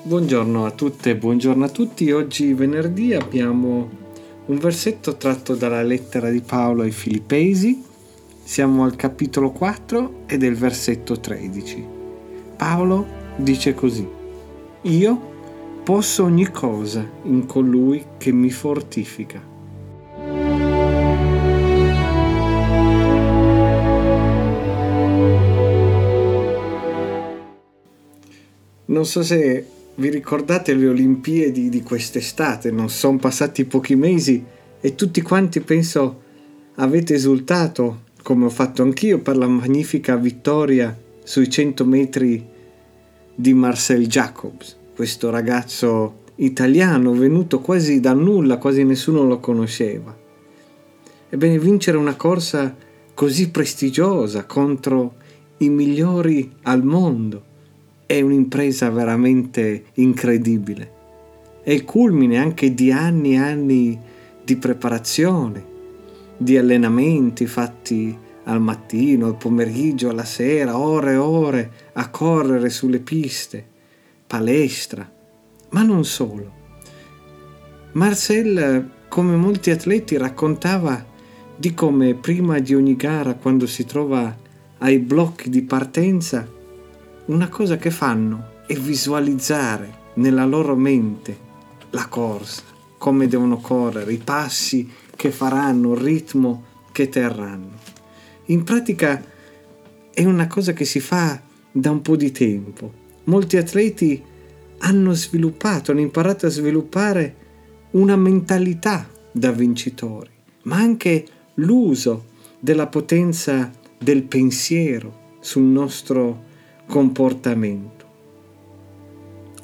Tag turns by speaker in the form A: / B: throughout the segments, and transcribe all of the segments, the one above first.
A: Buongiorno a tutte buongiorno a tutti. Oggi venerdì abbiamo un versetto tratto dalla lettera di Paolo ai Filippesi. Siamo al capitolo 4 ed è il versetto 13. Paolo dice così: Io posso ogni cosa in colui che mi fortifica. Non so se vi ricordate le Olimpiadi di quest'estate, non sono passati pochi mesi e tutti quanti penso avete esultato, come ho fatto anch'io, per la magnifica vittoria sui 100 metri di Marcel Jacobs, questo ragazzo italiano venuto quasi da nulla, quasi nessuno lo conosceva. Ebbene, vincere una corsa così prestigiosa contro i migliori al mondo è un'impresa veramente incredibile. È il culmine anche di anni e anni di preparazione, di allenamenti fatti al mattino, al pomeriggio, alla sera, ore e ore a correre sulle piste, palestra, ma non solo. Marcel, come molti atleti, raccontava di come prima di ogni gara, quando si trova ai blocchi di partenza, una cosa che fanno è visualizzare nella loro mente la corsa, come devono correre, i passi che faranno, il ritmo che terranno. In pratica è una cosa che si fa da un po' di tempo. Molti atleti hanno sviluppato, hanno imparato a sviluppare una mentalità da vincitori, ma anche l'uso della potenza del pensiero sul nostro comportamento.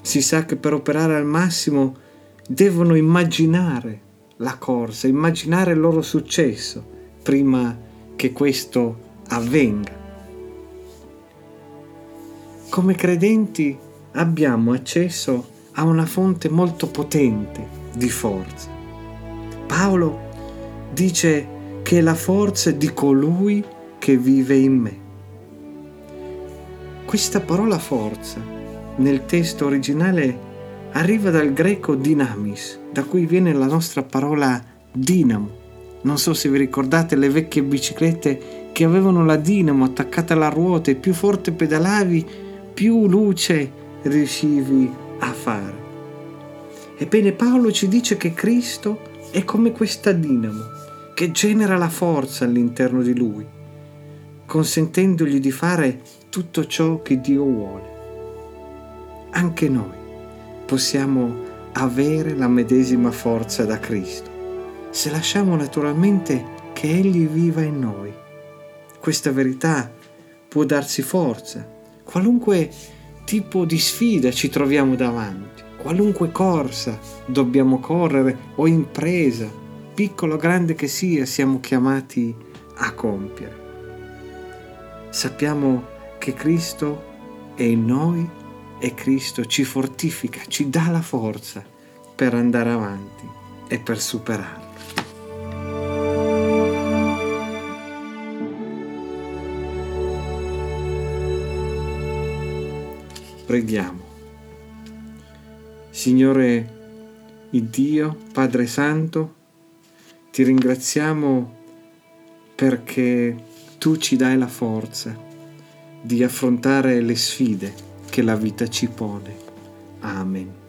A: Si sa che per operare al massimo devono immaginare la corsa, immaginare il loro successo prima che questo avvenga. Come credenti abbiamo accesso a una fonte molto potente di forza. Paolo dice che è la forza di colui che vive in me. Questa parola forza nel testo originale arriva dal greco dynamis, da cui viene la nostra parola dinamo. Non so se vi ricordate le vecchie biciclette che avevano la dinamo attaccata alla ruota e più forte pedalavi, più luce riuscivi a fare. Ebbene Paolo ci dice che Cristo è come questa dinamo che genera la forza all'interno di lui consentendogli di fare tutto ciò che Dio vuole. Anche noi possiamo avere la medesima forza da Cristo, se lasciamo naturalmente che Egli viva in noi. Questa verità può darsi forza, qualunque tipo di sfida ci troviamo davanti, qualunque corsa dobbiamo correre o impresa, piccola o grande che sia, siamo chiamati a compiere sappiamo che Cristo è in noi e Cristo ci fortifica, ci dà la forza per andare avanti e per superarlo. Preghiamo. Signore il Dio, Padre Santo, ti ringraziamo perché tu ci dai la forza di affrontare le sfide che la vita ci pone. Amen.